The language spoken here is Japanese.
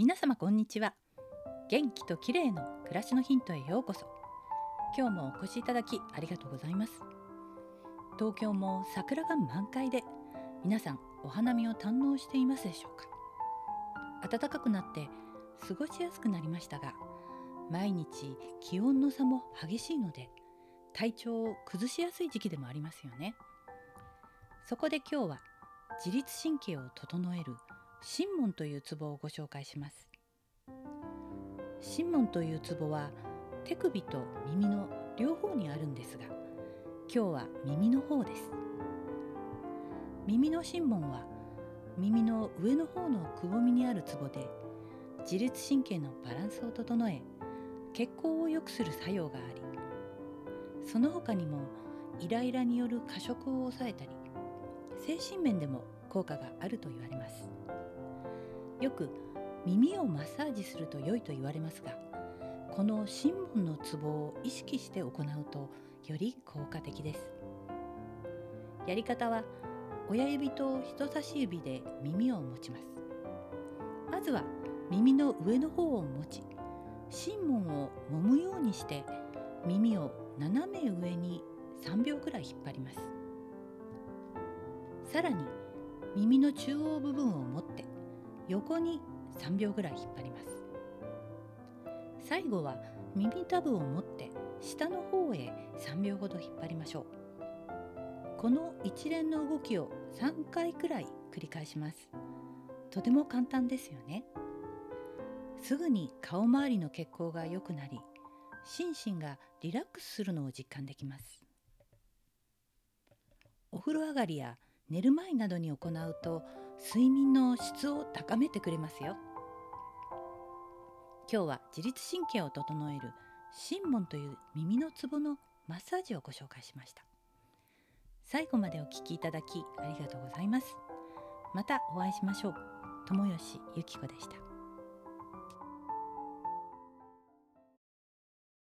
皆様こんにちは。元気と綺麗の暮らしのヒントへようこそ。今日もお越しいただきありがとうございます。東京も桜が満開で皆さんお花見を堪能していますでしょうか。暖かくなって過ごしやすくなりましたが毎日気温の差も激しいので体調を崩しやすい時期でもありますよね。そこで今日は自律神経を整える神門というツボをご紹介します。神門というツボは手首と耳の両方にあるんですが今日は耳の方です。耳の神門は耳の上の方のくぼみにあるツボで自律神経のバランスを整え血行を良くする作用がありその他にもイライラによる過食を抑えたり精神面でも効果があると言われます。よく耳をマッサージすると良いと言われますがこの神門のツボを意識して行うとより効果的です。やり方は親指と人差し指で耳を持ちます。まずは耳の上の方を持ち神門を揉むようにして耳を斜め上に3秒くらい引っ張ります。さらに耳の中央部分を持って横に3秒ぐらい引っ張ります。最後は耳たぶを持って下の方へ3秒ほど引っ張りましょう。この一連の動きを3回くらい繰り返します。とても簡単ですよね。すぐに顔周りの血行が良くなり心身がリラックスするのを実感できます。お風呂上がりや寝る前などに行うと睡眠の質を高めてくれますよ。今日は自律神経を整える神門という耳のツボのマッサージをご紹介しました。最後までお聞きいただきありがとうございます。またお会いしましょう。友吉ゆき子でした。